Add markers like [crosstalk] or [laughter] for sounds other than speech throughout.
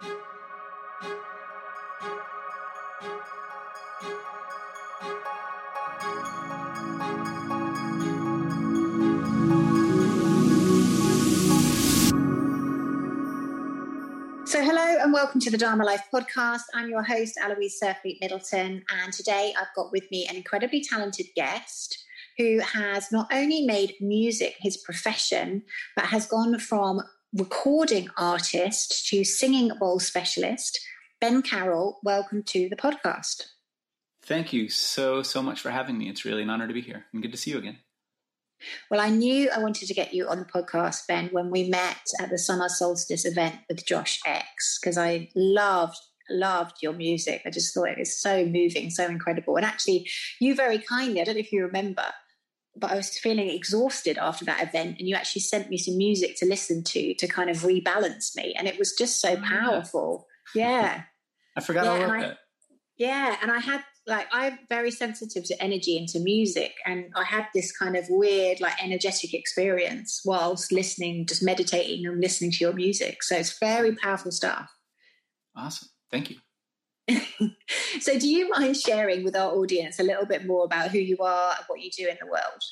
So, hello and welcome to the Dharma Life podcast. I'm your host, Aloise Surfleet Middleton, and today I've got with me an incredibly talented guest who has not only made music his profession, but has gone from recording artist to singing bowl specialist. Ben Carroll, welcome to the podcast. Thank you so, so much for having me. It's really an honor to be here and good to see you again. Well, I knew I wanted to get you on the podcast, Ben, when we met at the summer solstice event with Josh X, because I loved loved your music. I just thought it was so moving, so incredible. And actually, you very kindly, I don't know if you remember, but I was feeling exhausted after that event, and you actually sent me some music to listen to to kind of rebalance me, and it was just so oh, powerful. Yeah, I forgot yeah, all about that. Yeah, and I had like I'm very sensitive to energy and to music, and I had this kind of weird, like energetic experience whilst listening, just meditating and listening to your music. So it's very powerful stuff. Awesome, thank you. So, do you mind sharing with our audience a little bit more about who you are and what you do in the world?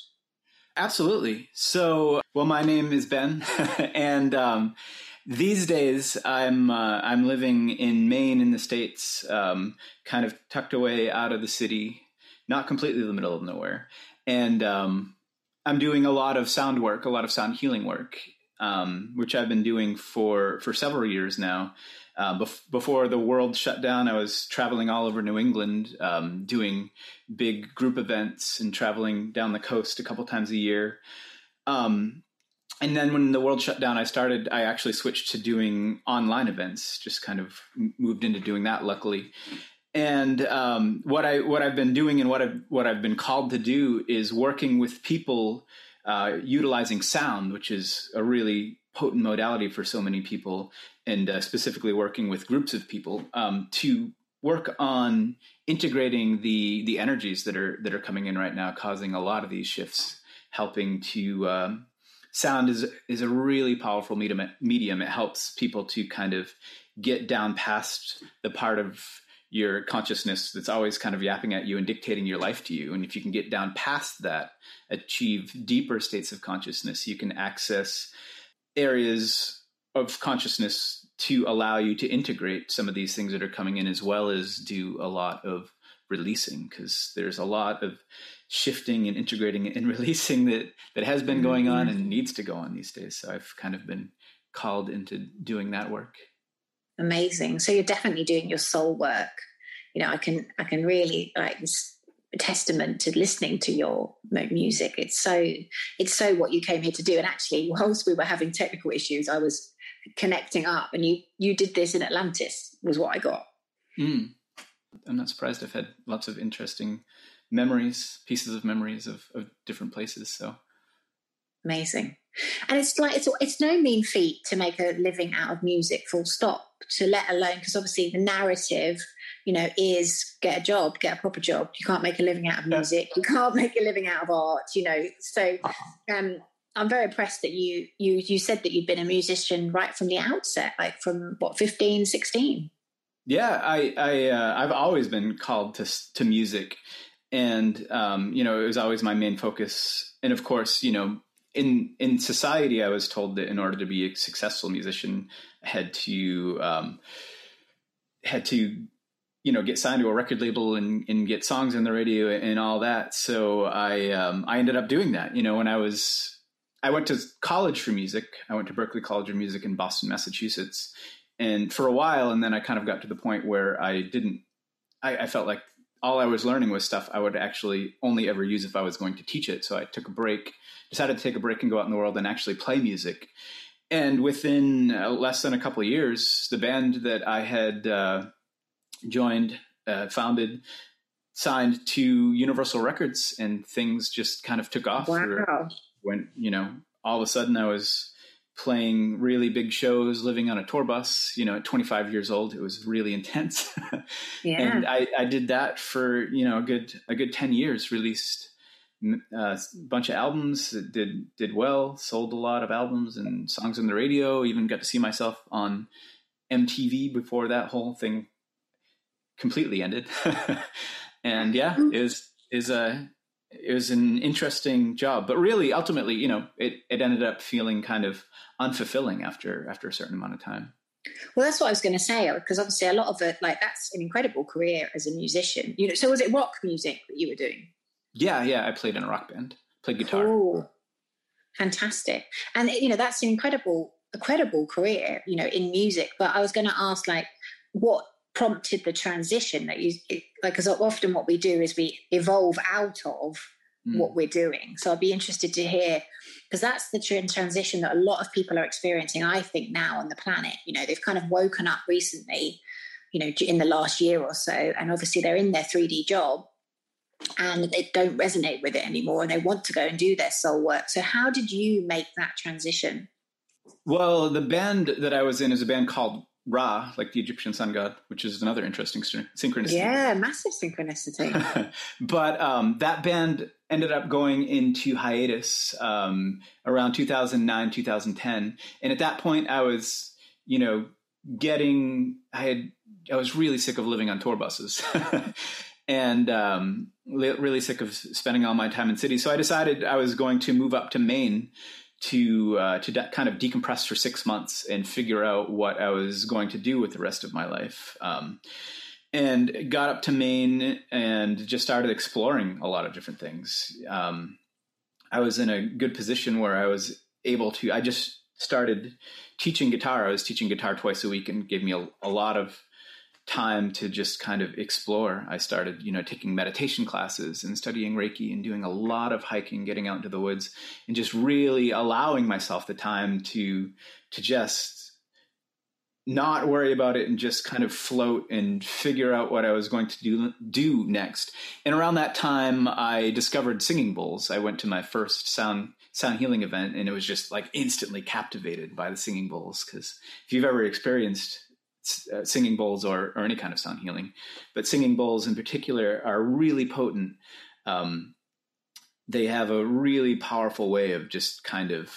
Absolutely. So, well, my name is Ben, [laughs] and um, these days, I'm uh, I'm living in Maine in the states, um, kind of tucked away out of the city, not completely the middle of nowhere, and um, I'm doing a lot of sound work, a lot of sound healing work, um, which I've been doing for for several years now. Uh, bef- before the world shut down, I was traveling all over New England, um, doing big group events and traveling down the coast a couple times a year. Um, and then when the world shut down, I started. I actually switched to doing online events. Just kind of moved into doing that. Luckily, and um, what I what I've been doing and what I've what I've been called to do is working with people uh, utilizing sound, which is a really potent modality for so many people, and uh, specifically working with groups of people um, to work on integrating the the energies that are that are coming in right now, causing a lot of these shifts, helping to um, sound is is a really powerful medium. Medium. It helps people to kind of get down past the part of your consciousness that's always kind of yapping at you and dictating your life to you. And if you can get down past that, achieve deeper states of consciousness, you can access areas of consciousness to allow you to integrate some of these things that are coming in as well as do a lot of releasing because there's a lot of shifting and integrating and [laughs] releasing that that has been going on mm-hmm. and needs to go on these days. So I've kind of been called into doing that work. Amazing. So you're definitely doing your soul work. You know, I can I can really like testament to listening to your music. It's so it's so what you came here to do. And actually, whilst we were having technical issues, I was connecting up, and you you did this in Atlantis was what I got. Mm. I'm not surprised. I've had lots of interesting memories, pieces of memories of, of different places. So amazing. And it's like it's it's no mean feat to make a living out of music, full stop. To let alone because obviously the narrative, you know, is get a job, get a proper job. You can't make a living out of music. You can't [laughs] make a living out of art. You know, so um, I'm very impressed that you you you said that you'd been a musician right from the outset, like from what 15, 16. Yeah, I I uh, I've always been called to to music and um, you know it was always my main focus and of course you know in in society i was told that in order to be a successful musician I had to um, had to you know get signed to a record label and, and get songs on the radio and all that. So i um, i ended up doing that. You know when i was i went to college for music. I went to berklee college of music in boston massachusetts. And for a while and then i kind of got to the point where i didn't I, I felt like all I was learning was stuff I would actually only ever use if I was going to teach it. So I took a break, decided to take a break and go out in the world and actually play music. And within uh, less than a couple of years, the band that I had uh, joined, uh, founded, signed to Universal Records, and things just kind of took off. Wow! When you know, all of a sudden, I was playing really big shows, living on a tour bus, you know, at 25 years old, it was really intense. [laughs] yeah. And I, I did that for, you know, a good, a good 10 years, released uh, a bunch of albums that did, did well, sold a lot of albums and songs on the radio, even got to see myself on MTV before that whole thing completely ended. [laughs] and yeah, mm-hmm. is is a it was an interesting job, but really, ultimately, you know, it it ended up feeling kind of unfulfilling after after a certain amount of time. Well, that's what I was going to say because obviously a lot of it, like that's an incredible career as a musician. You know, so was it rock music that you were doing? Yeah, yeah, I played in a rock band, played guitar. Cool. Fantastic, and you know that's an incredible, incredible career. You know, in music. But I was going to ask, like, what prompted the transition that you like? Because often what we do is we evolve out of mm. what we're doing. So I'd be interested to hear because that's the transition that a lot of people are experiencing. I think now on the planet, you know, they've kind of woken up recently, you know, in the last year or so, and obviously they're in their 3D job and they don't resonate with it anymore and they want to go and do their soul work. So, how did you make that transition? Well, the band that I was in is a band called Ra, like the Egyptian sun god, which is another interesting synchronicity. Yeah, massive synchronicity. [laughs] but um, that band ended up going into hiatus um, around 2009, 2010. And at that point, I was, you know, getting, I had, I was really sick of living on tour buses. [laughs] and um, really sick of spending all my time in cities. So I decided I was going to move up to Maine to uh, to de- kind of decompress for six months and figure out what I was going to do with the rest of my life. Um, and got up to Maine and just started exploring a lot of different things. Um, I was in a good position where I was able to. I just started teaching guitar. I was teaching guitar twice a week, and gave me a, a lot of time to just kind of explore. I started, you know, taking meditation classes and studying Reiki and doing a lot of hiking, getting out into the woods and just really allowing myself the time to to just not worry about it and just kind of float and figure out what I was going to do do next. And around that time I discovered singing bowls. I went to my first sound sound healing event and it was just like instantly captivated by the singing bowls because if you've ever experienced uh, singing bowls or, or any kind of sound healing, but singing bowls in particular are really potent. Um, they have a really powerful way of just kind of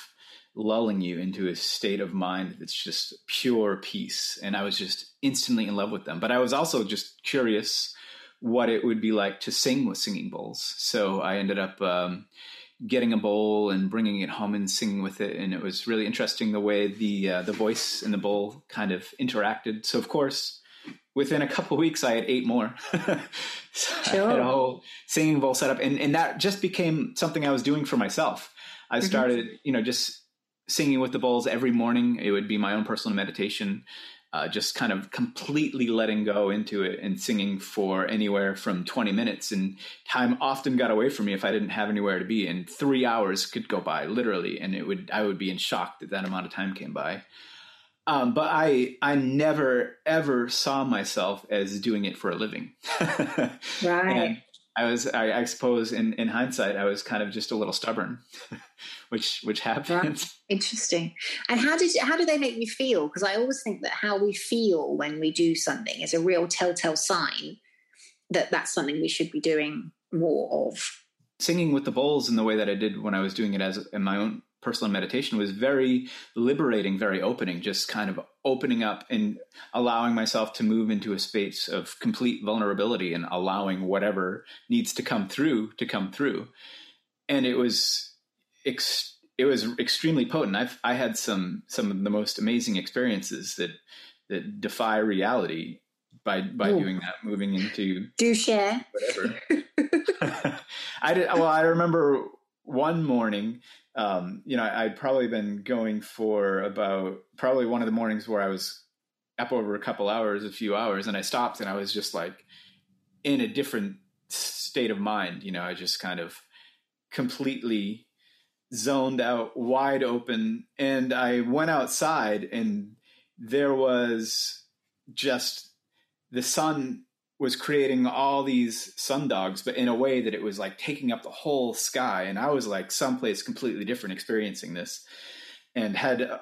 lulling you into a state of mind that's just pure peace. And I was just instantly in love with them. But I was also just curious what it would be like to sing with singing bowls. So I ended up um, getting a bowl and bringing it home and singing with it, and it was really interesting the way the uh, the voice and the bowl kind of interacted. So of course, within a couple weeks, I had eight more. [laughs] so sure. I had a whole singing bowl set up, and and that just became something I was doing for myself. I mm-hmm. started, mm-hmm. you know, just singing with the bowls every morning. It would be my own personal meditation uh, just kind of completely letting go into it and singing for anywhere from 20 minutes. And time often got away from me if I didn't have anywhere to be. And three hours could go by literally, and it would I would be in shock that that amount of time came by. Um, but I I never ever saw myself as doing it for a living. [laughs] right. And I was, I, I, suppose, in, in hindsight, I was kind of just a little stubborn, [laughs] which which happens. Interesting. And how did how do they make you feel? Because I always think that how we feel when we do something is a real telltale sign that that's something we should be doing more of. Singing with the bowls in the way that I did when I was doing it as in my own personal meditation was very liberating, very opening, just kind of opening up and allowing myself to move into a space of complete vulnerability and allowing whatever needs to come through to come through. And it was ex- it was extremely potent. I've I had some some of the most amazing experiences that that defy reality by by Ooh. doing that, moving into do share whatever. [laughs] [laughs] I did well. I remember one morning um, you know, I'd probably been going for about probably one of the mornings where I was up over a couple hours, a few hours, and I stopped and I was just like in a different state of mind. You know, I just kind of completely zoned out, wide open, and I went outside and there was just the sun was creating all these sundogs, but in a way that it was like taking up the whole sky. And I was like someplace completely different experiencing this and had, uh,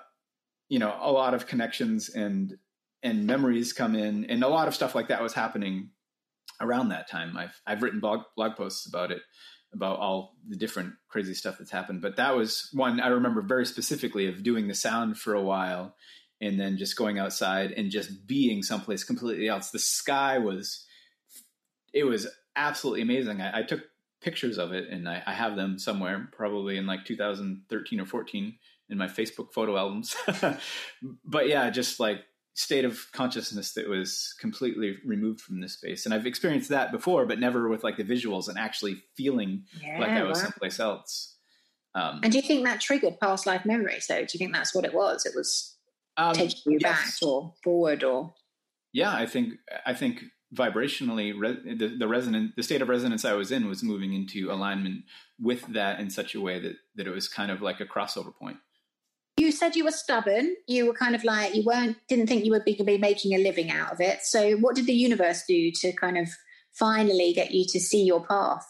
you know, a lot of connections and, and memories come in and a lot of stuff like that was happening around that time. I've, I've written blog, blog posts about it, about all the different crazy stuff that's happened. But that was one I remember very specifically of doing the sound for a while and then just going outside and just being someplace completely else. The sky was, it was absolutely amazing. I, I took pictures of it and I, I, have them somewhere, probably in like 2013 or 14 in my Facebook photo albums. [laughs] but yeah, just like state of consciousness that was completely removed from this space. And I've experienced that before, but never with like the visuals and actually feeling yeah, like I was wow. someplace else. Um, and do you think that triggered past life memories though? Do you think that's what it was? It was um, taking you yes. back or forward or? Yeah, I think, I think vibrationally re- the, the resonant, the state of resonance I was in was moving into alignment with that in such a way that, that it was kind of like a crossover point you said you were stubborn. You were kind of like you weren't didn't think you would be, be making a living out of it. So what did the universe do to kind of finally get you to see your path?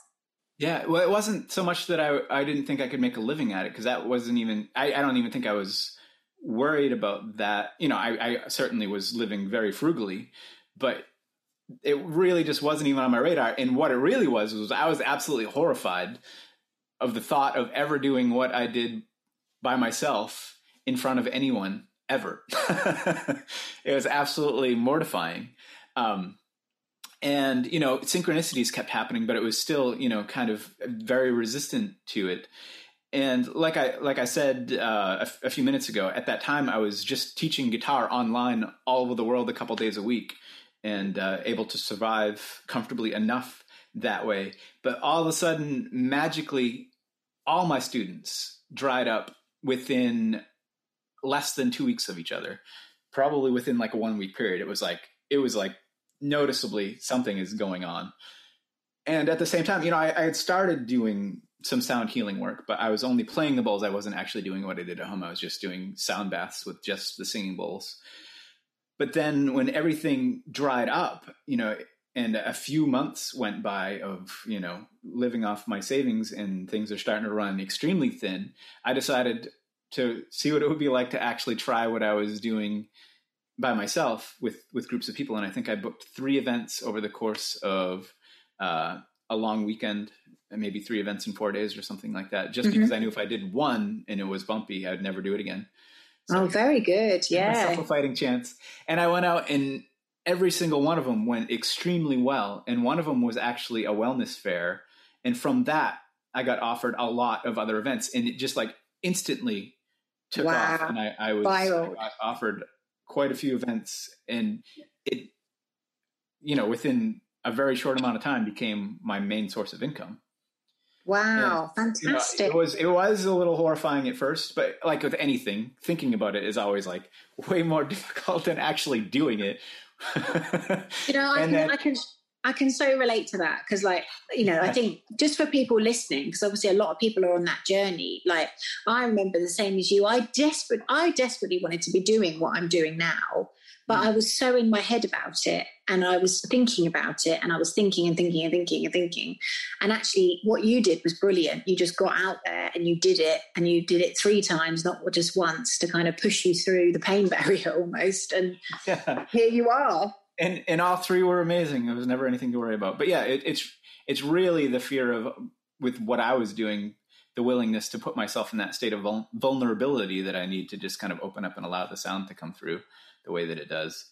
Yeah, well, it wasn't so much that I I didn't think I could make a living at it because that wasn't even I, I don't even think I was worried about that. You know, I, I certainly was living very frugally, but it really just wasn't even on my radar. And what it really was was I was absolutely horrified of the thought of ever doing what I did by myself in front of anyone ever. [laughs] it was absolutely mortifying. Um, and you know synchronicities kept happening but it was still you know kind of very resistant to it and like i like i said uh, a, f- a few minutes ago at that time i was just teaching guitar online all over the world a couple days a week and uh, able to survive comfortably enough that way but all of a sudden magically all my students dried up within less than two weeks of each other, probably within like a one week period. It was like it was like noticeably something is going on. And at the same time, you know, I, I had started doing some sound healing work, but I was only playing the bowls. I wasn't actually doing what I did at home. I was just doing sound baths with just the singing bowls. But then when everything dried up, you know, and a few months went by of, you know, living off my savings and things are starting to run extremely thin, I decided to see what it would be like to actually try what I was doing by myself with with groups of people. And I think I booked three events over the course of uh, a long weekend, maybe three events in four days or something like that. Just mm-hmm. because I knew if I did one and it was bumpy, I'd never do it again. So oh, very good. Yeah, myself a fighting chance. And I went out and every single one of them went extremely well. And one of them was actually a wellness fair. And from that, I got offered a lot of other events, and it just like instantly took wow. off, and I, I was I offered quite a few events, and it, you know, within a very short amount of time, became my main source of income. Wow, and, fantastic! You know, it was it was a little horrifying at first, but like with anything, thinking about it is always like [laughs] way more [laughs] difficult than actually doing it. you know, I can, then, I can I can so relate to that because, like, you know, I think just for people listening, because obviously a lot of people are on that journey. Like, I remember the same as you. I desperate, I desperately wanted to be doing what I'm doing now, but mm. I was so in my head about it, and I was thinking about it, and I was thinking and thinking and thinking and thinking. And actually, what you did was brilliant. You just got out there and you did it, and you did it three times, not just once, to kind of push you through the pain [laughs] barrier almost. And yeah. here you are and and all three were amazing. There was never anything to worry about. But yeah, it, it's it's really the fear of with what I was doing, the willingness to put myself in that state of vul- vulnerability that I need to just kind of open up and allow the sound to come through the way that it does.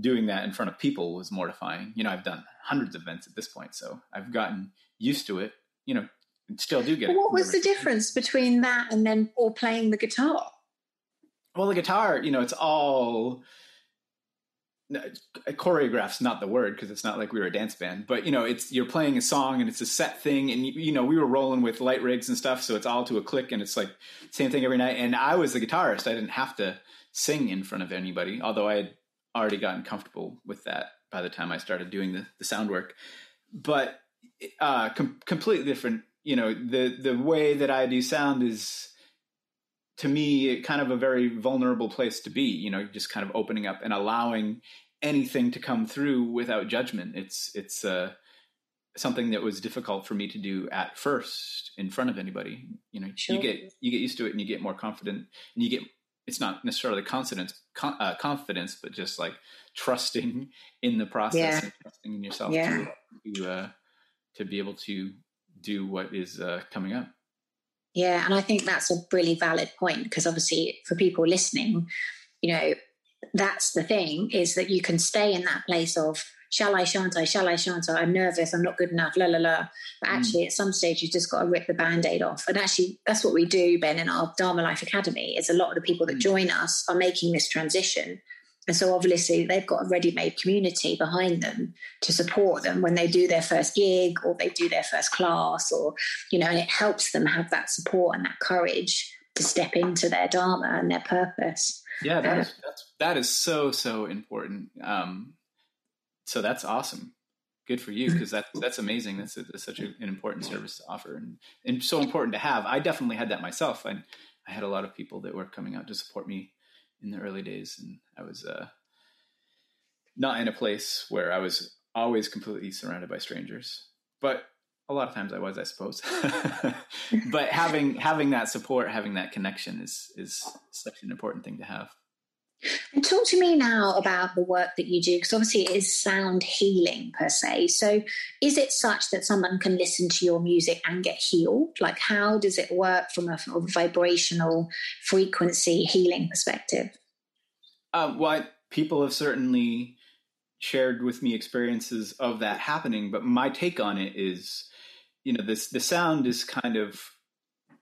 Doing that in front of people was mortifying. You know, I've done hundreds of events at this point, so I've gotten used to it. You know, still do get. what was the difference between that and then or playing the guitar? Well, the guitar, you know, it's all choreograph's not the word because it's not like we were a dance band but you know it's you're playing a song and it's a set thing and you, know we were rolling with light rigs and stuff so it's all to a click and it's like same thing every night. And i was the guitarist. I didn't have to sing in front of anybody although i had already gotten comfortable with that by the time i started doing the, the sound work. But uh com- completely different you know the the way that i do sound is to me kind of a very vulnerable place to be you know just kind of opening up and allowing anything to come through without judgment it's it's uh, something that was difficult for me to do at first in front of anybody you know sure. you get you get used to it and you get more confident and you get it's not necessarily confidence uh, confidence but just like trusting [laughs] in the process yeah. and trusting in yourself yeah. to to, uh, to be able to do what is uh, coming up yeah, and I think that's a really valid point because obviously for people listening, you know, that's the thing is that you can stay in that place of shall I, shan't I, shall I, shan't I, I'm nervous, I'm not good enough, la la la. But mm. actually, mm. at some stage, you've just got to rip the band aid off. And actually, that's what we do, Ben, in our Dharma Life Academy. Is a lot of the people that mm. join us are making this transition. And so obviously they've got a ready-made community behind them to support them when they do their first gig or they do their first class or, you know, and it helps them have that support and that courage to step into their dharma and their purpose. Yeah, that is that's, that is so so important. Um, so that's awesome. Good for you because that's that's amazing. That's, a, that's such a, an important service to offer and and so important to have. I definitely had that myself. I I had a lot of people that were coming out to support me in the early days, and I was uh, not in a place where I was always completely surrounded by strangers, but a lot of times I was, I suppose. [laughs] but having having that support, having that connection is is such an important thing to have. And talk to me now about the work that you do, because obviously it is sound healing per se. So, is it such that someone can listen to your music and get healed? Like, how does it work from a, a vibrational frequency healing perspective? Uh, well, people have certainly shared with me experiences of that happening, but my take on it is, you know, this the sound is kind of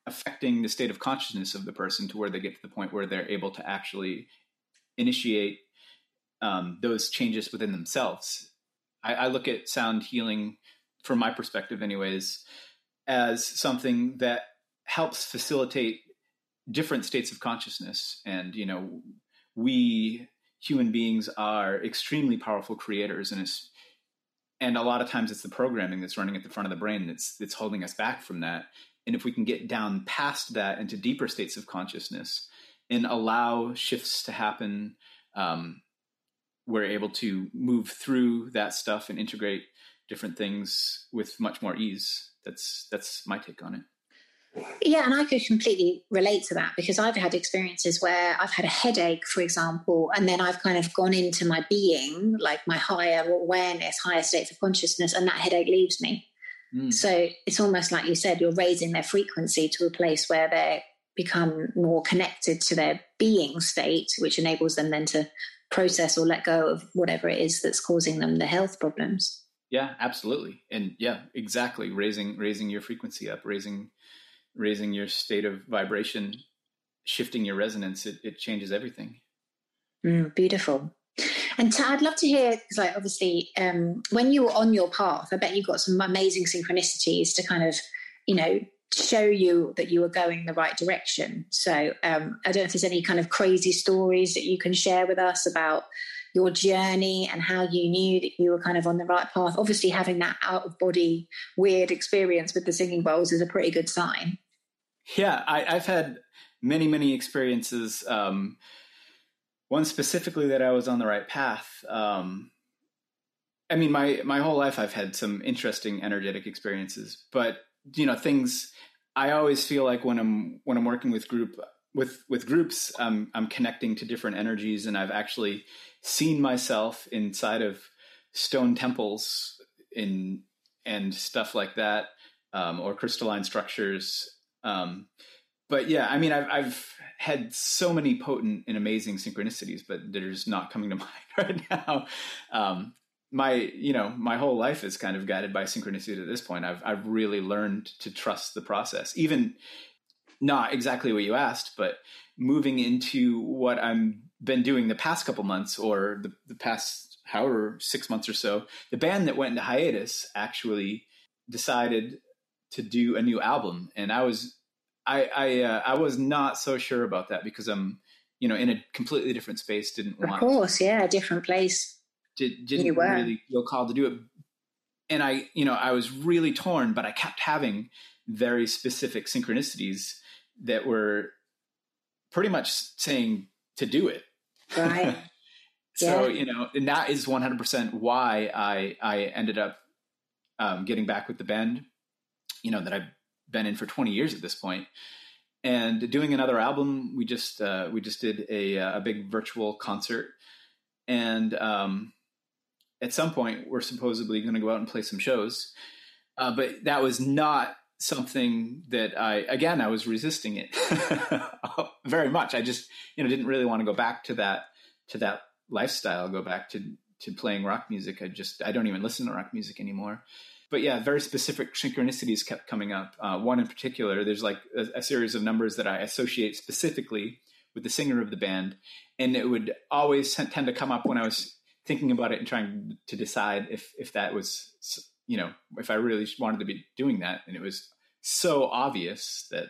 affecting the state of consciousness of the person to where they get to the point where they're able to actually initiate um, those changes within themselves. I, I look at sound healing, from my perspective, anyways, as something that helps facilitate different states of consciousness. And, you know, we human beings are extremely powerful creators and it's and a lot of times it's the programming that's running at the front of the brain that's that's holding us back from that and if we can get down past that into deeper states of consciousness and allow shifts to happen. Um, we're able to move through that stuff and integrate different things with much more ease. That's that's my take on it. Yeah, and I could completely relate to that because I've had experiences where I've had a headache, for example, and then I've kind of gone into my being, like my higher awareness, higher states of consciousness, and that headache leaves me. Mm. So it's almost like you said, you're raising their frequency to a place where they're become more connected to their being state, which enables them then to process or let go of whatever it is that's causing them the health problems. Yeah, absolutely. And yeah, exactly. Raising raising your frequency up, raising raising your state of vibration, shifting your resonance, it, it changes everything. Mm, beautiful. And i I'd love to hear, because like obviously, um, when you were on your path, I bet you got some amazing synchronicities to kind of, you know, show you that you were going the right direction. So um, I don't know if there's any kind of crazy stories that you can share with us about your journey and how you knew that you were kind of on the right path. Obviously, having that out of body weird experience with the singing bowls is a pretty good sign. Yeah, I, have had many, many experiences. Um, one specifically that I was on the right path. Um, I mean, my my whole life I've had some interesting energetic experiences, but you know, things I always feel like when I'm when I'm working with group with with groups, I'm I'm connecting to different energies, and I've actually seen myself inside of stone temples in and stuff like that, um, or crystalline structures. Um, but yeah, I mean, I've, I've had so many potent and amazing synchronicities, but they're just not coming to [laughs] mind right now. Um, my you know my whole life is kind of guided by synchronicity at this point. I've i've really learned to trust the process even not exactly what you asked but moving into what i'm been doing the past couple months or the, the past however six months or so the band that went into hiatus actually decided to do a new album. And i was i i uh, i was not so sure about that because i'm you know in a completely different space didn't want of course yeah a different place did, didn't really feel called to do it. And I, you know, I was really torn, but I kept having very specific synchronicities that were pretty much saying to do it. Right. [laughs] so, yeah. you know, and that is 100% why I, I ended up um, getting back with the band, you know, that I've been in for 20 years at this point and doing another album. We just, uh, we just did a, a big virtual concert and, um, at some point we're supposedly going to go out and play some shows. Uh, but that was not something that I again I was resisting it [laughs] very much. I just you know didn't really want to go back to that to that lifestyle, go back to to playing rock music. I just I don't even listen to rock music anymore. But yeah, very specific synchronicities kept coming up. Uh, one in particular, there's like a, a series of numbers that I associate specifically with the singer of the band, and it would always tend to come up when I was thinking about it and trying to decide if if that was you know if I really wanted to be doing that, and it was so obvious that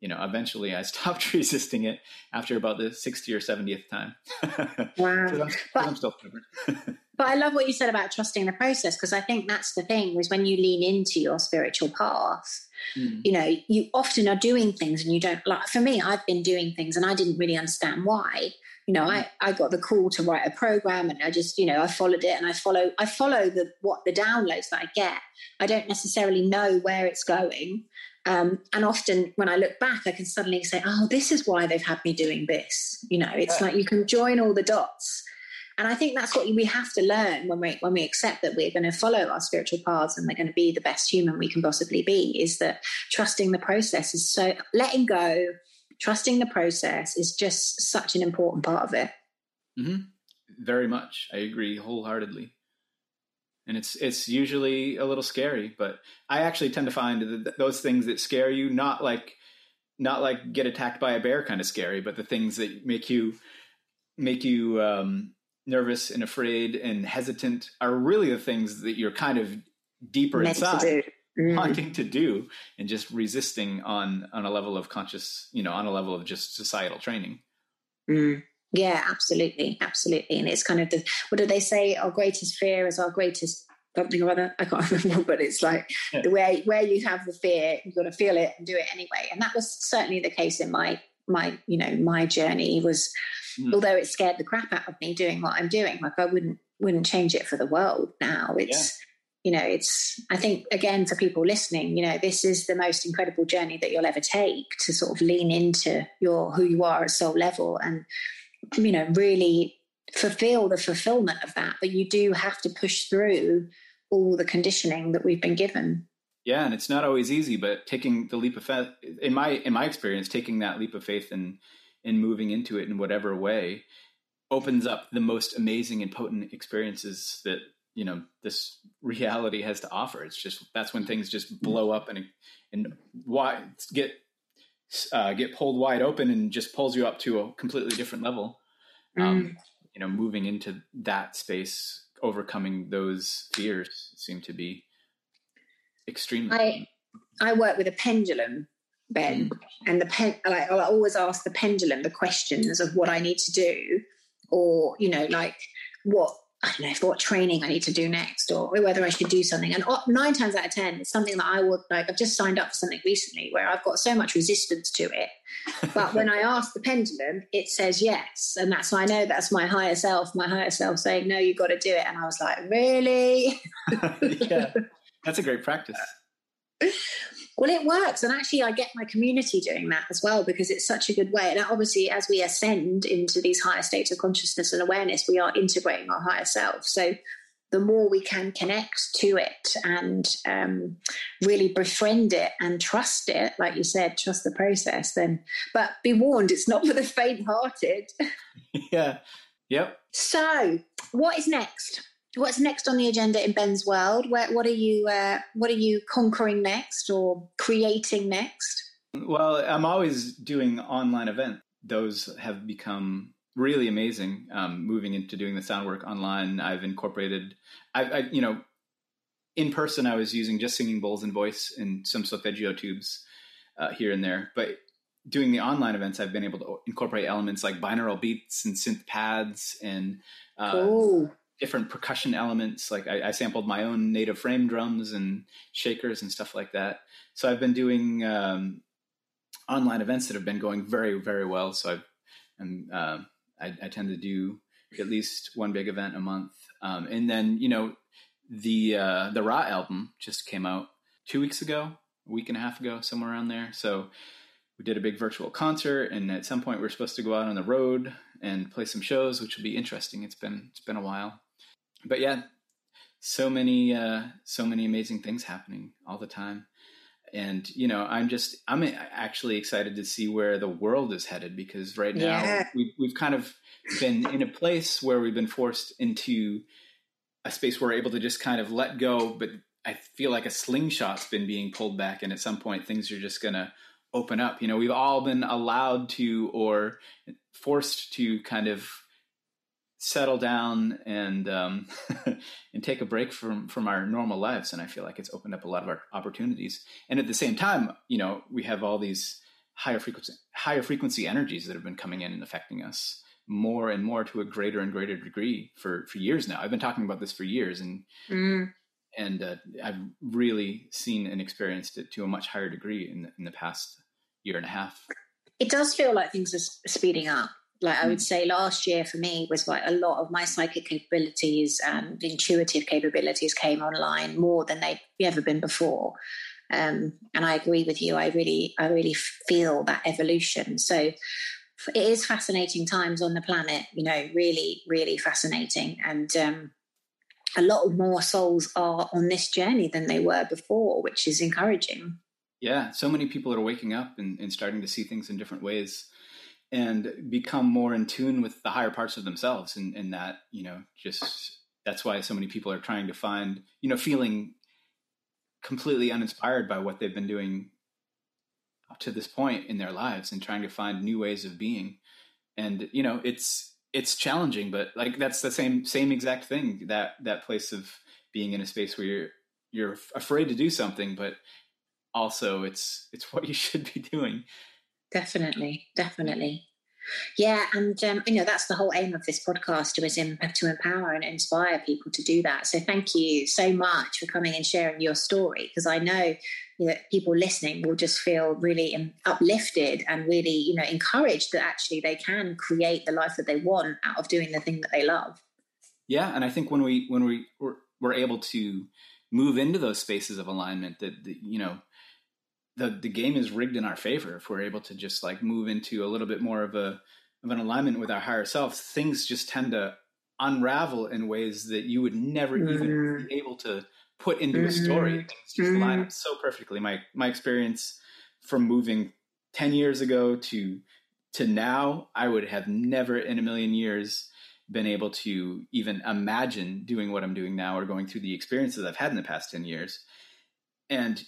you know eventually I [laughs] stopped resisting it after about the 60 or 70th time. [laughs] Wow, so I'm, but, I'm still [laughs] but I love what you said about trusting the process because I think that's the thing is when you lean into your spiritual path. Mm. You know, you often are doing things and you don't like. For me, I've been doing things and I didn't really understand why you know, I, I got the call to write a program and I just, you know, I followed it and I follow, I follow the, what the downloads that I get. I don't necessarily know where it's going. Um, and often when I look back, I can suddenly say, oh, this is why they've had me doing this. You know, it's yeah. like you can join all the dots. And I think that's what we have to learn when we when we accept that we're going to follow our spiritual paths and we're going to be the best human we can possibly be. Is that trusting the process is so letting go, trusting the process is just such an important part of it. Mm-hmm. Very much, I agree wholeheartedly. And it's it's usually a little scary, but I actually tend to find those things that scare you, not like not like get attacked by a bear kind of scary, but the things that make you make you um, nervous and afraid and hesitant are really the things that you're kind of deeper Meant inside mm. wanting to do and just resisting on on a level of conscious you know on a level of just societal training mm. Yeah absolutely absolutely. And it's kind of the what do they say? Our greatest fear is our greatest something or other. I can't [laughs] remember but it's like yeah. the way where you have the fear you've got to feel it and do it anyway. And that was certainly the case in my my you know my journey was mm. although it scared the crap out of me doing what i'm doing like i wouldn't wouldn't change it for the world now. It's you know it's i think again for people listening you know this is the most incredible journey that you'll ever take to sort of lean into your who you are at soul level. And you know really fulfill the fulfillment of that but you do have to push through all the conditioning that we've been given yeah and it's not always easy but taking the leap of faith in my in my experience taking that leap of faith and and moving into it in whatever way opens up the most amazing and potent experiences that you know this [laughs] reality has to offer. It's just that's when things just blow up and and why get uh, get pulled wide open and just pulls you up to a completely different level. Um, mm. You know, moving into that space, overcoming those fears seem to be extremely. I I work with a pendulum, Ben, mm. and the pen. Like I always ask the pendulum the questions of what I need to do, or you know, like what I don't know if what training I need to do next or whether I should do something. And nine times out of 10, it's something that I would like. I've just signed up for something recently where I've got so much resistance to it. But when I [laughs] ask the pendulum, it says yes. And that's, I know that's my higher self, my higher self saying, no, you've got to do it. And I was like, really? [laughs] yeah, that's a great practice. [laughs] Well, it works. And actually, I get my community doing that as well because it's such a good way. And obviously, as we ascend into these higher states of consciousness and awareness, we are integrating our higher self. So the more we can connect to it and um, really befriend it and trust it, like you said, trust the process, then, but be warned, it's not for the faint hearted. [laughs] yeah. Yep. So, what is next? What's next on the agenda in Ben's world? Where, what are you uh, what are you conquering next or creating next? Well, I'm always doing online events. Those have become really amazing. Um, moving into doing the sound work online, I've incorporated, I, I, you know, in person I was using just singing bowls and voice and some solfeggio tubes uh, here and there, but doing the online events, I've been able to incorporate elements like binaural beats and synth pads and uh, cool different percussion elements. Like I, I, sampled my own native frame drums and shakers and stuff like that. So I've been doing um, online events that have been going very, very well. So I've, and uh, I, I, tend to do at least one big event a month. Um, and then, you know, the, uh, the Ra album just came out two weeks ago, a week and a half ago, somewhere around there. So we did a big virtual concert and at some point we're supposed to go out on the road and play some shows, which will be interesting. It's been, it's been a while but yeah, so many uh, so many amazing things happening all the time. and you know i'm just i'm actually excited to see where the world is headed because right now yeah. we've, we've kind of been in a place where we've been forced into a space where we're able to just kind of let go but i feel like a slingshot's been being pulled back and at some point things are just going to open up you know we've all been allowed to or forced to kind of settle down and um, [laughs] and take a break from from our normal lives and i feel like it's opened up a lot of our opportunities. And at the same time you know we have all these higher frequency higher frequency energies that have been coming in and affecting us more and more to a greater and greater degree for for years now. I've been talking about this for years and mm. and uh, i've really seen and experienced it to a much higher degree in the, in the past year and a half. It does feel like things are speeding up like I would hmm. say last year for me was like a lot of my psychic capabilities and intuitive capabilities came online more than they've ever been before. Um, and I agree with you. I really, I really feel that evolution. So it is fascinating times on the planet. You know, really, really fascinating. And um, a lot more souls are on this journey than they were before, which is encouraging. Yeah, so many people are waking up and, and starting to see things in different ways and become more in tune with the higher parts of themselves and, and that you know just that's why so many people are trying to find you know feeling completely uninspired by what they've been doing up to this point in their lives and trying to find new ways of being. And you know it's it's challenging but like that's the same same exact thing that that place of being in a space where you're you're afraid to do something but also it's it's [laughs] what you should be doing Definitely, definitely. Yeah, and um, you know that's the whole aim of this podcast to is to empower and inspire people to do that. So thank you so much for coming and sharing your story because I know that people listening will just feel really uplifted and really you know encouraged that actually they can create the life that they want out of doing the thing that they love. Yeah, and I think when we when we we're, we're able to move into those spaces of alignment that, that you know the the game is rigged in our favor if we're able to just like move into a little bit more of a of an alignment with our higher self things just tend to unravel in ways that you would never mm-hmm. even be able to put into mm-hmm. a story things just mm-hmm. line up so perfectly my my experience from moving 10 years ago to to now i would have never in a million years been able to even imagine doing what i'm doing now or going through the experiences i've had in the past 10 years and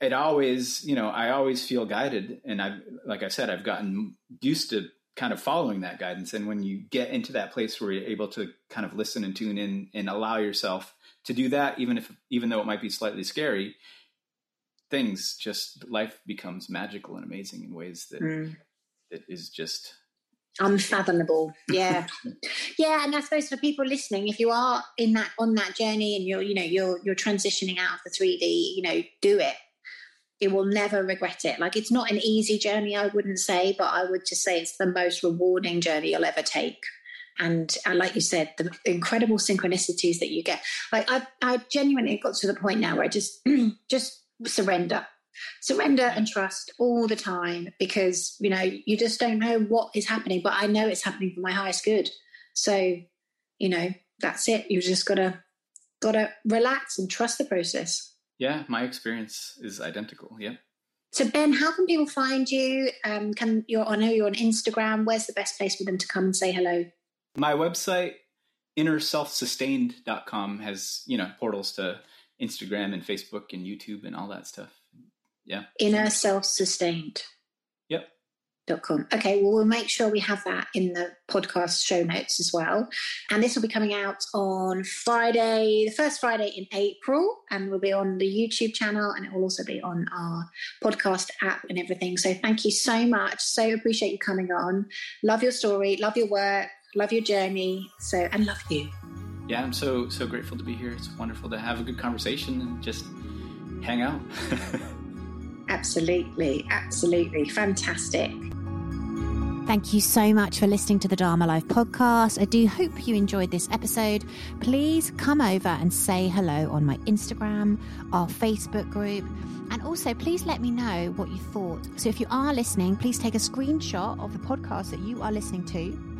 it always, you know, I always feel guided. And I've, like I said, I've gotten used to kind of following that guidance. And when you get into that place where you're able to kind of listen and tune in and allow yourself to do that, even if, even though it might be slightly scary, things just life becomes magical and amazing in ways that, mm. that is just unfathomable yeah [laughs] yeah and i suppose for people listening if you are in that on that journey and you're you know you're you're transitioning out of the 3d you know do it it will never regret it. Like it's not an easy journey, I wouldn't say, but I would just say it's the most rewarding journey you'll ever take. And, and like you said, the incredible synchronicities that you get. Like I, I genuinely got to the point now where I just, [clears throat] just surrender, surrender and trust all the time because you know you just don't know what is happening, but I know it's happening for my highest good. So, you know, that's it. You just gotta gotta relax and trust the process. Yeah, my experience is identical. Yeah. So Ben, how can people find you? Um, can you? I know you're on Instagram. Where's the best place for them to come and say hello? My website, innerselfsustained.com, has you know portals to Instagram and Facebook and YouTube and all that stuff. Yeah. Inner self sustained. Com. Okay, well, we'll make sure we have that in the podcast show notes as well. And this will be coming out on Friday, the first Friday in April, and we'll be on the YouTube channel and it will also be on our podcast app and everything. So thank you so much. So appreciate you coming on. Love your story, love your work, love your journey. So, and love you. Yeah, I'm so, so grateful to be here. It's wonderful to have a good conversation and just hang out. [laughs] absolutely, absolutely. Fantastic. Thank you so much for listening to the Dharma Life podcast. I do hope you enjoyed this episode. Please come over and say hello on my Instagram, our Facebook group, and also please let me know what you thought. So if you are listening, please take a screenshot of the podcast that you are listening to